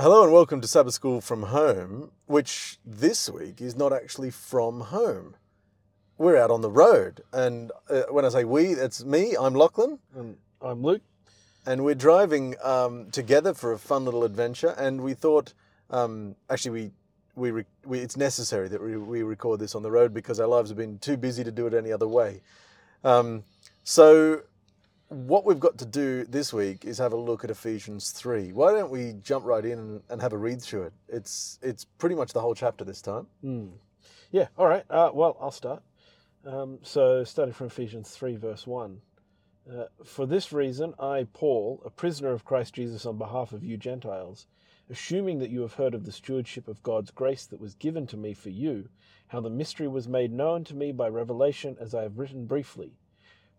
Hello and welcome to Sabbath School from Home, which this week is not actually from home. We're out on the road, and uh, when I say we, it's me. I'm Lachlan, And I'm Luke. and we're driving um, together for a fun little adventure. And we thought, um, actually, we we, re- we it's necessary that we, we record this on the road because our lives have been too busy to do it any other way. Um, so, what we've got to do this week is have a look at Ephesians three. Why don't we jump right in and, and have a read through it? It's it's pretty much the whole chapter this time. Mm. Yeah, all right. Uh, well, I'll start. Um, so, starting from Ephesians 3, verse 1. Uh, For this reason, I, Paul, a prisoner of Christ Jesus on behalf of you Gentiles, assuming that you have heard of the stewardship of God's grace that was given to me for you, how the mystery was made known to me by revelation, as I have written briefly.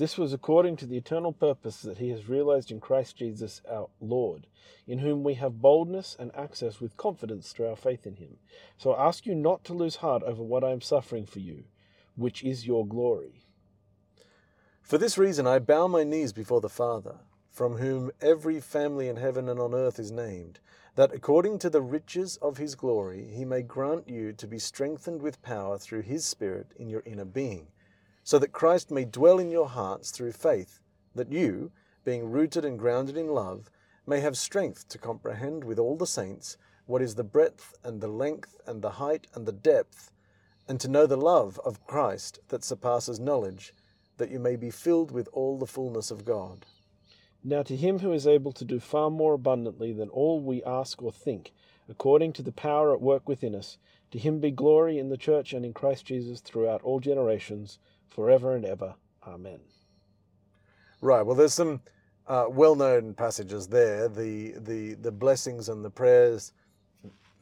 This was according to the eternal purpose that he has realized in Christ Jesus our Lord, in whom we have boldness and access with confidence through our faith in him. So I ask you not to lose heart over what I am suffering for you, which is your glory. For this reason I bow my knees before the Father, from whom every family in heaven and on earth is named, that according to the riches of his glory he may grant you to be strengthened with power through his Spirit in your inner being, so that Christ may dwell in your hearts through faith, that you, being rooted and grounded in love, may have strength to comprehend with all the saints what is the breadth and the length and the height and the depth, and to know the love of Christ that surpasses knowledge that you may be filled with all the fullness of God. Now to him who is able to do far more abundantly than all we ask or think, according to the power at work within us, to him be glory in the church and in Christ Jesus throughout all generations, forever and ever. Amen. Right. Well, there's some uh, well-known passages there. The the the blessings and the prayers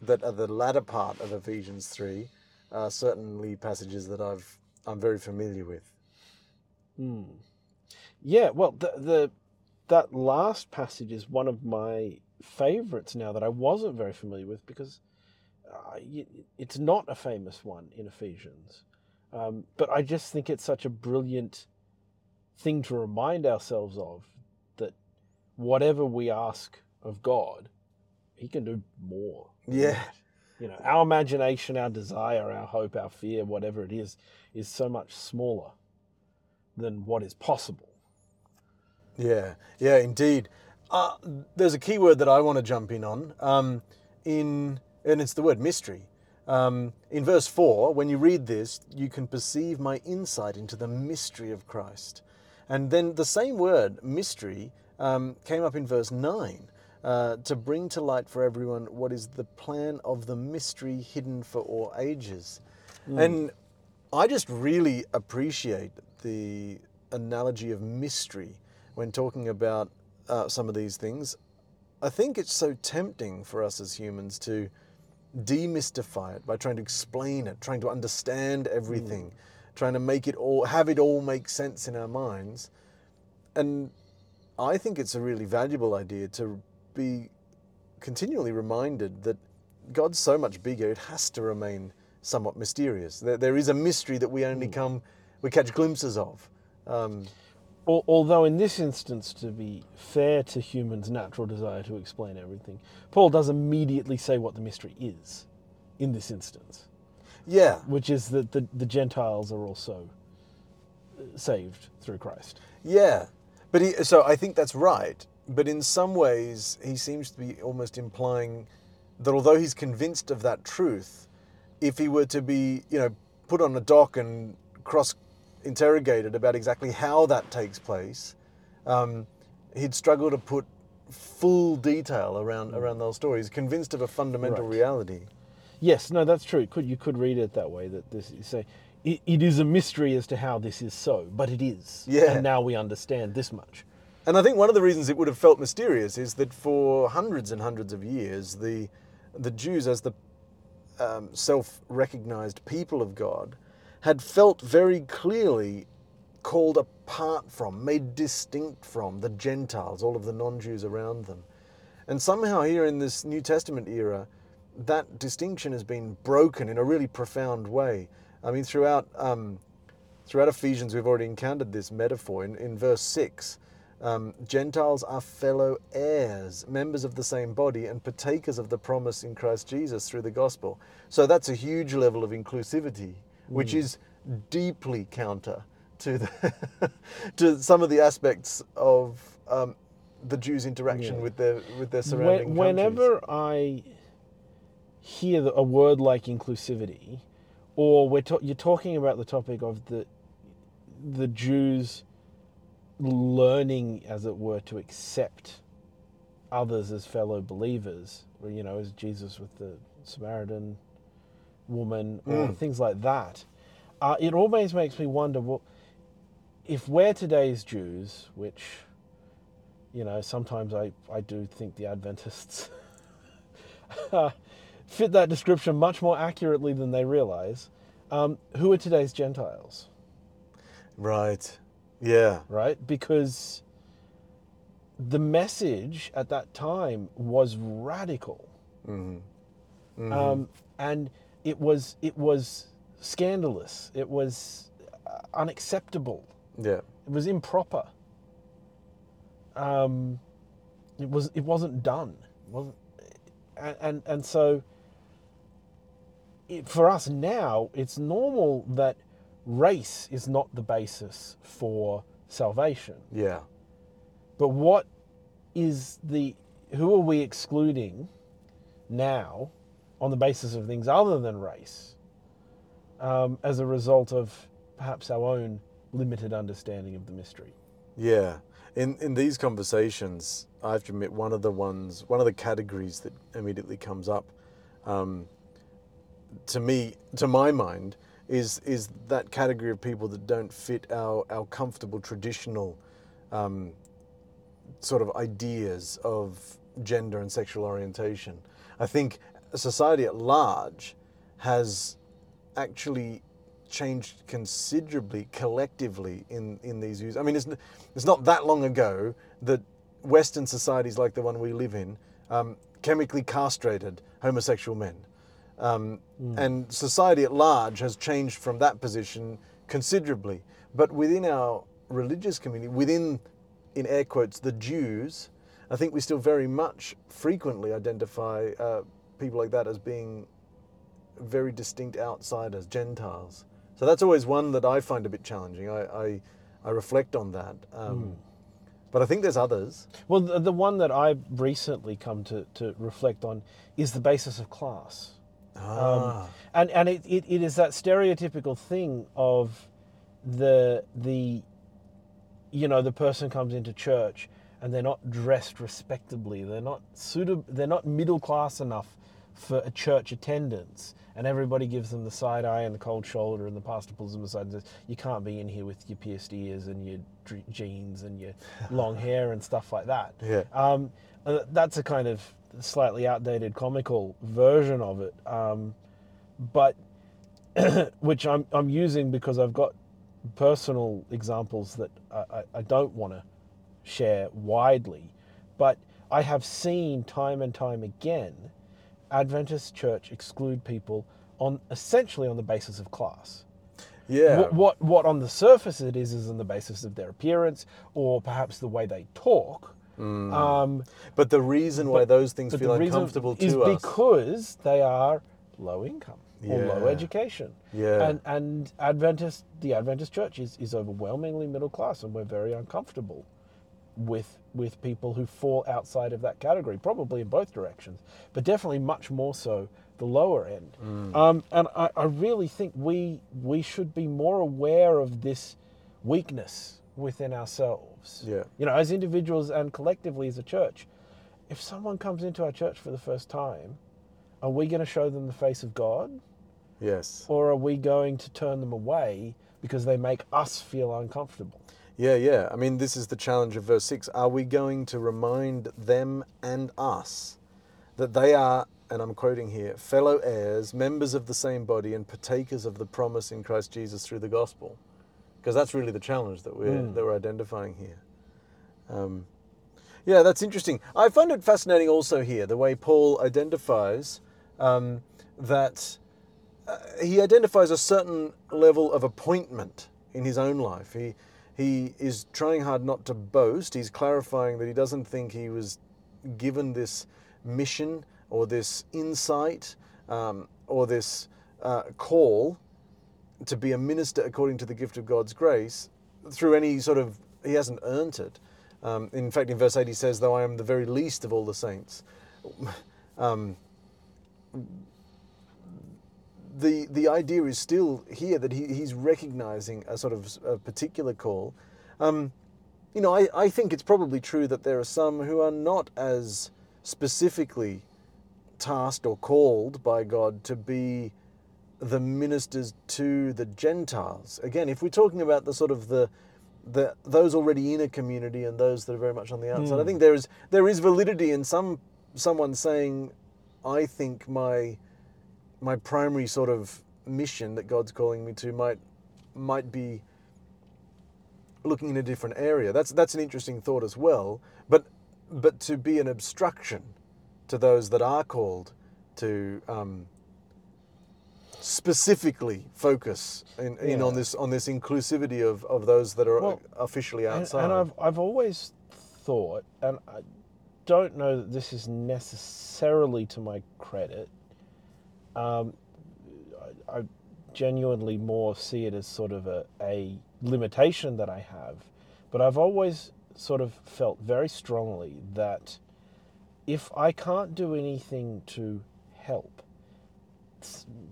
that are the latter part of Ephesians three are certainly passages that I've I'm very familiar with. Hmm. Yeah, well, the, the that last passage is one of my favorites now that I wasn't very familiar with because uh, it's not a famous one in Ephesians. Um, but I just think it's such a brilliant thing to remind ourselves of that whatever we ask of God, He can do more. Yeah. You know, our imagination, our desire, our hope, our fear, whatever it is, is so much smaller than what is possible. Yeah, yeah, indeed. Uh, there's a key word that I want to jump in on. Um, in and it's the word mystery. Um, in verse four, when you read this, you can perceive my insight into the mystery of Christ. And then the same word, mystery, um, came up in verse nine. Uh, to bring to light for everyone what is the plan of the mystery hidden for all ages. And I just really appreciate the analogy of mystery when talking about uh, some of these things. I think it's so tempting for us as humans to demystify it by trying to explain it, trying to understand everything, trying to make it all have it all make sense in our minds. And I think it's a really valuable idea to be continually reminded that God's so much bigger, it has to remain somewhat mysterious. There, there is a mystery that we only come, we catch glimpses of. Um, Although, in this instance, to be fair to humans' natural desire to explain everything, Paul does immediately say what the mystery is in this instance, yeah, which is that the, the Gentiles are also uh, saved through Christ. yeah. But he, so I think that's right. But in some ways, he seems to be almost implying that although he's convinced of that truth, if he were to be, you know, put on a dock and cross interrogated about exactly how that takes place, um, he'd struggle to put full detail around around those stories, convinced of a fundamental. Right. reality. Yes, no, that's true. Could you could read it that way? That this is say, it, it is a mystery as to how this is so, but it is. Yeah. And now we understand this much. And I think one of the reasons it would have felt mysterious is that for hundreds and hundreds of years, the the Jews, as the um, self-recognized people of God, had felt very clearly called apart from, made distinct from the Gentiles, all of the non-Jews around them. And somehow here in this New Testament era, that distinction has been broken in a really profound way. I mean, throughout um, throughout Ephesians, we've already encountered this metaphor. In, in verse 6, um, Gentiles are fellow heirs, members of the same body, and partakers of the promise in Christ Jesus through the gospel. So that's a huge level of inclusivity, which is deeply counter to, the to some of the aspects of um, the Jews' interaction Yeah. with their, with their surrounding When, countries. whenever I hear a word like inclusivity, or we're ta- you're talking about the topic of the the Jews learning, as it were, to accept others as fellow believers, you know, as Jesus with the Samaritan woman, or Mm. things like that. Uh, it always makes me wonder, well, if we're today's Jews, which you know, sometimes I, I do think the Adventists fit that description much more accurately than they realize. Um, who are today's Gentiles, Right. Yeah. right? Because the message at that time was radical, hmm um, and it was it was scandalous. It was uh, unacceptable. Yeah. It was improper. Um, it was. It wasn't done. It wasn't, and and, and so. It, for us now, it's normal that race is not the basis for salvation. Yeah. But what is the? Who are we excluding now, on the basis of things other than race, um, as a result of perhaps our own limited understanding of the mystery? Yeah. In in these conversations, I have to admit one of the ones, one of the categories that immediately comes up, um, to me, to my mind, is is that category of people that don't fit our our comfortable traditional, um, sort of ideas of gender and sexual orientation. I think society at large has actually changed considerably collectively in, in these views. I mean, it's, it's not that long ago that Western societies like the one we live in um, chemically castrated homosexual men. Um, And society at large has changed from that position considerably. But within our religious community, within, in air quotes, the Jews, I think we still very much frequently identify uh, people like that as being very distinct outsiders, Gentiles. So that's always one that I find a bit challenging. I, I, I reflect on that. Um, But I think there's others. Well, the, the one that I've recently come to, to reflect on is the basis of class. Ah, and and it, it, it is that stereotypical thing of the the you know the person comes into church and they're not dressed respectably they're not suitable they're not middle class enough for a church attendance and everybody gives them the side eye and the cold shoulder and the pastor pulls them aside and says you can't be in here with your pierced ears and your jeans and your long hair and stuff like that Yeah. um, uh, that's a kind of slightly outdated comical version of it, um, but which I'm, I'm using because I've got personal examples that I, I don't want to share widely. But I have seen time and time again Adventist church exclude people on essentially on the basis of class. yeah. What, what what on the surface it is is on the basis of their appearance or perhaps the way they talk. Um, But the reason why those things feel uncomfortable is to us. because they are low income or low education. Yeah. And and Adventist the Adventist church is, is overwhelmingly middle class and we're very uncomfortable with with people who fall outside of that category, probably in both directions, but definitely much more so the lower end. Um, and I, I really think we we should be more aware of this weakness within ourselves. Yeah. You know, as individuals and collectively as a church, if someone comes into our church for the first time, are we going to show them the face of God? Yes. Or are we going to turn them away because they make us feel uncomfortable? Yeah, yeah. I mean, this is the challenge of verse 6. Are we going to remind them and us that they are, and I'm quoting here, fellow heirs, members of the same body, and partakers of the promise in Christ Jesus through the gospel? Because that's really the challenge that we're, that we're identifying here. Um, yeah, that's interesting. I find it fascinating also here the way Paul identifies um, that uh, he identifies a certain level of appointment in his own life. He he is trying hard not to boast. He's clarifying that he doesn't think he was given this mission or this insight um, or this uh, call to be a minister according to the gift of God's grace through any sort of he hasn't earned it. Um, in fact, in verse eight he says, "Though I am the very least of all the saints." Um, the the idea is still here that he, he's recognizing a sort of a particular call. Um, you know, I, I think it's probably true that there are some who are not as specifically tasked or called by God to be the ministers to the Gentiles. Again, if we're talking about the sort of the the those already in a community and those that are very much on the outside, I think there is there is validity in some someone saying, I think my my primary sort of mission that God's calling me to might might be looking in a different area. That's that's an interesting thought as well. But but to be an obstruction to those that are called to um, specifically focus in, in on this on this inclusivity of, of those that are Well, officially And, outside. and I've, I've always thought, and I don't know that this is necessarily to my credit, um, I, I genuinely more see it as sort of a, a limitation that I have. But I've always sort of felt very strongly that if I can't do anything to help,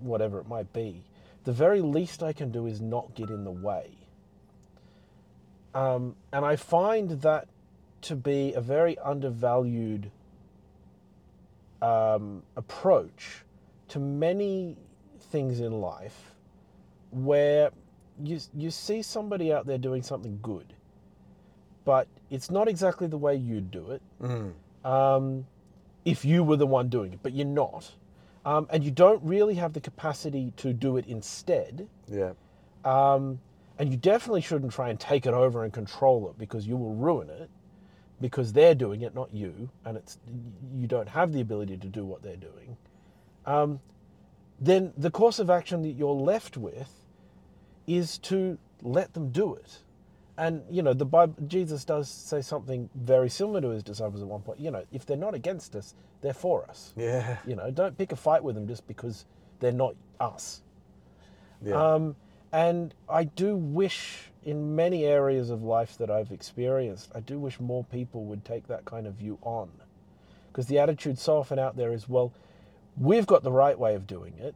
whatever it might be, the very least I can do is not get in the way. Um, and I find that to be a very undervalued um, approach to many things in life where you, you see somebody out there doing something good, but it's not exactly the way you'd do it Mhm. um, if you were the one doing it, but you're not. Um, and you don't really have the capacity to do it instead. yeah. Um, and you definitely shouldn't try and take it over and control it because you will ruin it because they're doing it, not you, and it's you don't have the ability to do what they're doing. Um, then the course of action that you're left with is to let them do it. And you know, the Bible, Jesus does say something very similar to his disciples at one point. You know, if they're not against us, they're for us. Yeah. You know, don't pick a fight with them just because they're not us. Yeah. Um, and I do wish, in many areas of life that I've experienced, I do wish more people would take that kind of view on. Because the attitude so often out there is, well, we've got the right way of doing it,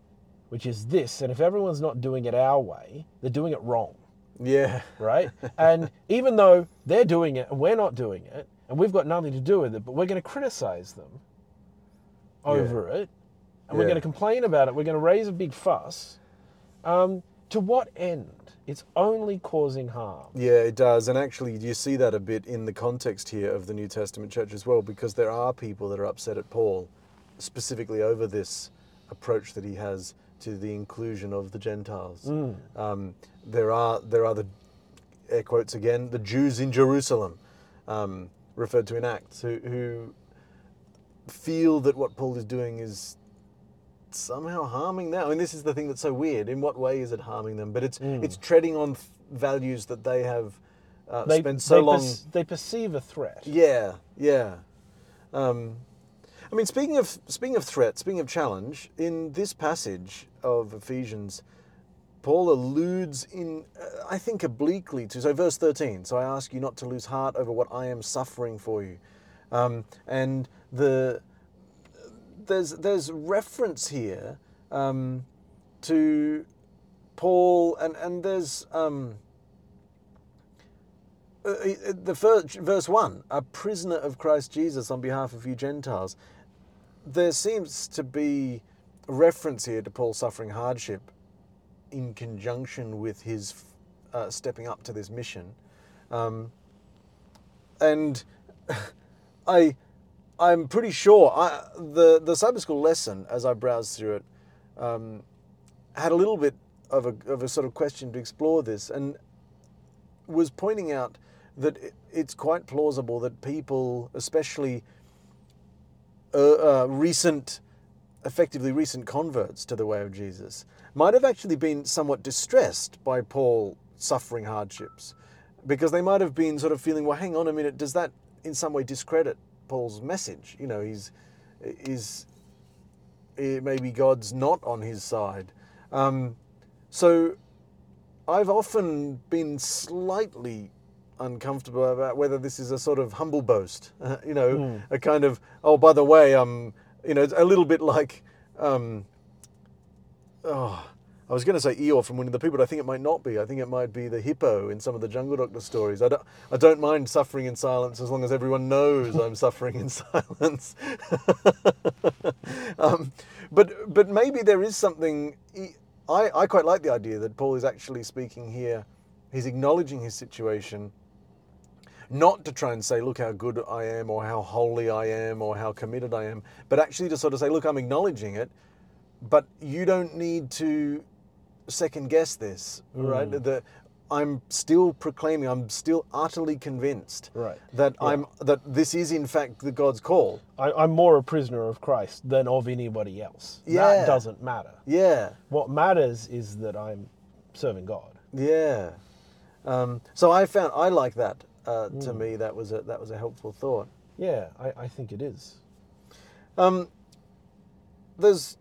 which is this, and if everyone's not doing it our way, they're doing it wrong, yeah. right? and even though they're doing it and we're not doing it, and we've got nothing to do with it, but we're going to criticize them over it, and we're going to complain about it, we're going to raise a big fuss. Um, to what end? It's only causing harm. Yeah, it does. And actually, you see that a bit in the context here of the New Testament church as well, because there are people that are upset at Paul, specifically over this approach that he has to the inclusion of the Gentiles. Um, there are there are the air quotes again the Jews in Jerusalem, um, referred to in Acts, who, who feel that what Paul is doing is somehow harming them. I mean, this is the thing that's so weird. In what way is it harming them? But it's it's treading on th- values that they have uh, They, spent so they, long. perce- they perceive a threat. Yeah, yeah. Um, I mean, speaking of speaking of threat, speaking of challenge, in this passage of Ephesians, Paul alludes in, uh, I think, obliquely to. So, verse 13. So I ask you not to lose heart over what I am suffering for you. Um, and the there's there's reference here um, to Paul, and and there's um, uh, uh, the first, verse one, a prisoner of Christ Jesus on behalf of you Gentiles. There seems to be a reference here to Paul suffering hardship in conjunction with his uh, stepping up to this mission. Um, and I, I'm pretty sure I, the the Sabbath school lesson, as I browsed through it, um, had a little bit of a of a sort of question to explore this, and was pointing out that it's quite plausible that people, especially uh, uh, recent, effectively recent converts to the way of Jesus, might have actually been somewhat distressed by Paul suffering hardships because they might have been sort of feeling, well, hang on a minute, does that in some way discredit Paul's message? You know, he's, is maybe God's not on his side. Um, so I've often been slightly uncomfortable about whether this is a sort of humble boast, uh, you know, mm. a kind of, oh, by the way, um, you know, a little bit like, um, oh, I was going to say Eeyore from Winnie the Pooh, but I think it might not be. I think it might be the hippo in some of the Jungle Doctor stories. I don't, I don't mind suffering in silence as long as everyone knows I'm suffering in silence. um, but, but maybe there is something. I, I quite like the idea that Paul is actually speaking here. He's acknowledging his situation, not to try and say, look how good I am, or how holy I am, or how committed I am, but actually to sort of say, look, I'm acknowledging it, but you don't need to second guess this, mm. right? The, I'm still proclaiming, I'm still utterly convinced right. that yeah. I'm that this is in fact the God's call. I, am more a prisoner of Christ than of anybody else. Yeah. That doesn't matter. Yeah. What matters is that I'm serving God. Yeah. Um, so I found I like that. Uh, mm. To me, that was a that was a helpful thought. Yeah, I, I think it is. Um, there's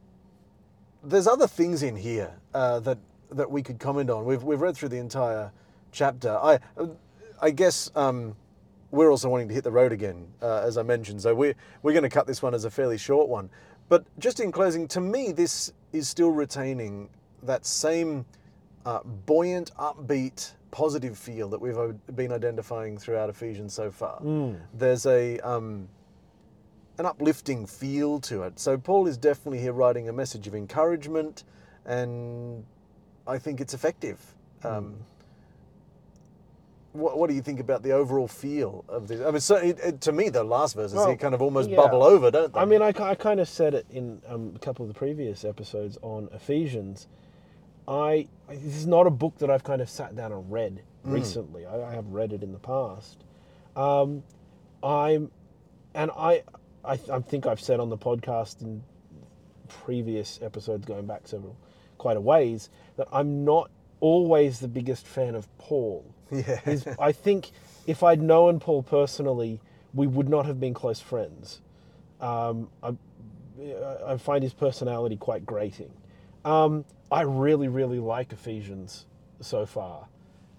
there's other things in here uh, that that we could comment on. We've we've read through the entire chapter. I I guess um, we're also wanting to hit the road again, uh, as I mentioned. So we're we're going to cut this one as a fairly short one. But just in closing, to me, this is still retaining that same uh, buoyant, upbeat, positive feel that we've been identifying throughout Ephesians so far. Mm. There's a um, an uplifting feel to it. So Paul is definitely here writing a message of encouragement, and I think it's effective. Mm. Um, what, what, do you think about the overall feel of this? I mean, so it, it, to me, the last verses well, kind of almost yeah. bubble over, don't they? I mean, I, I kind of said it in um, a couple of the previous episodes on Ephesians. I this is not a book that I've kind of sat down and read mm. recently. I, I, have read it in the past. Um, I'm, and I I, I think I've said on the podcast in previous episodes going back several quite a ways that I'm not always the biggest fan of Paul. Yeah. His, I think if I'd known Paul personally, we would not have been close friends. Um, I, I, find his personality quite grating. Um, I really, really like Ephesians so far.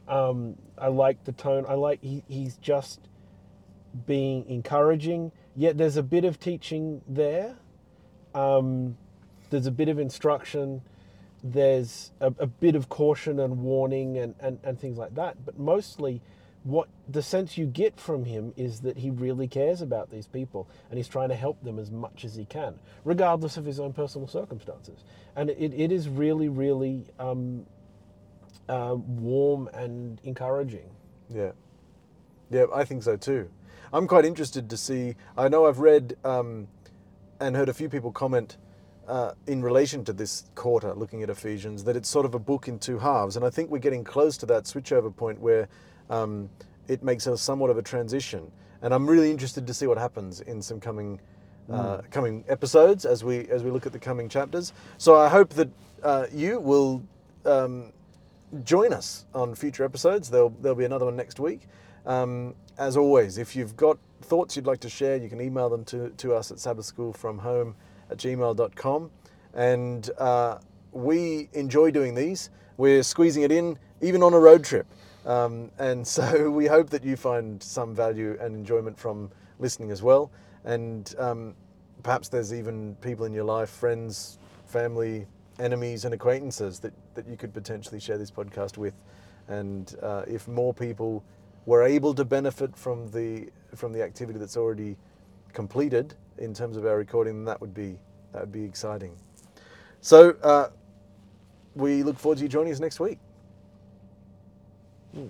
Um, I like the tone. I like he, he's just being encouraging. Yet there's a bit of teaching there. Um, there's a bit of instruction. There's a, a, bit of caution and warning and, and, and things like that. But mostly, what the sense you get from him is that he really cares about these people and he's trying to help them as much as he can, regardless of his own personal circumstances. And it, it is really, really um, uh, warm and encouraging. Yeah. Yeah, I think so too. I'm quite interested to see. I know I've read um, and heard a few people comment uh, in relation to this quarter, looking at Ephesians, that it's sort of a book in two halves, and I think we're getting close to that switchover point where um, it makes a somewhat of a transition. And I'm really interested to see what happens in some coming uh, mm. coming episodes as we as we look at the coming chapters. So I hope that uh, you will um, join us on future episodes. There'll there'll be another one next week. Um, as always, if you've got thoughts you'd like to share, you can email them to, to us at sabbathschoolfromhome at gmail.com. And uh, we enjoy doing these. we're squeezing it in, even on a road trip. Um, and so we hope that you find some value and enjoyment from listening as well. And um, perhaps there's even people in your life, friends, family, enemies, and acquaintances that, that you could potentially share this podcast with. And uh, if more people were able to benefit from the from the activity that's already completed in terms of our recording, that would be that would be exciting. So uh, we look forward to you joining us next week. Mm.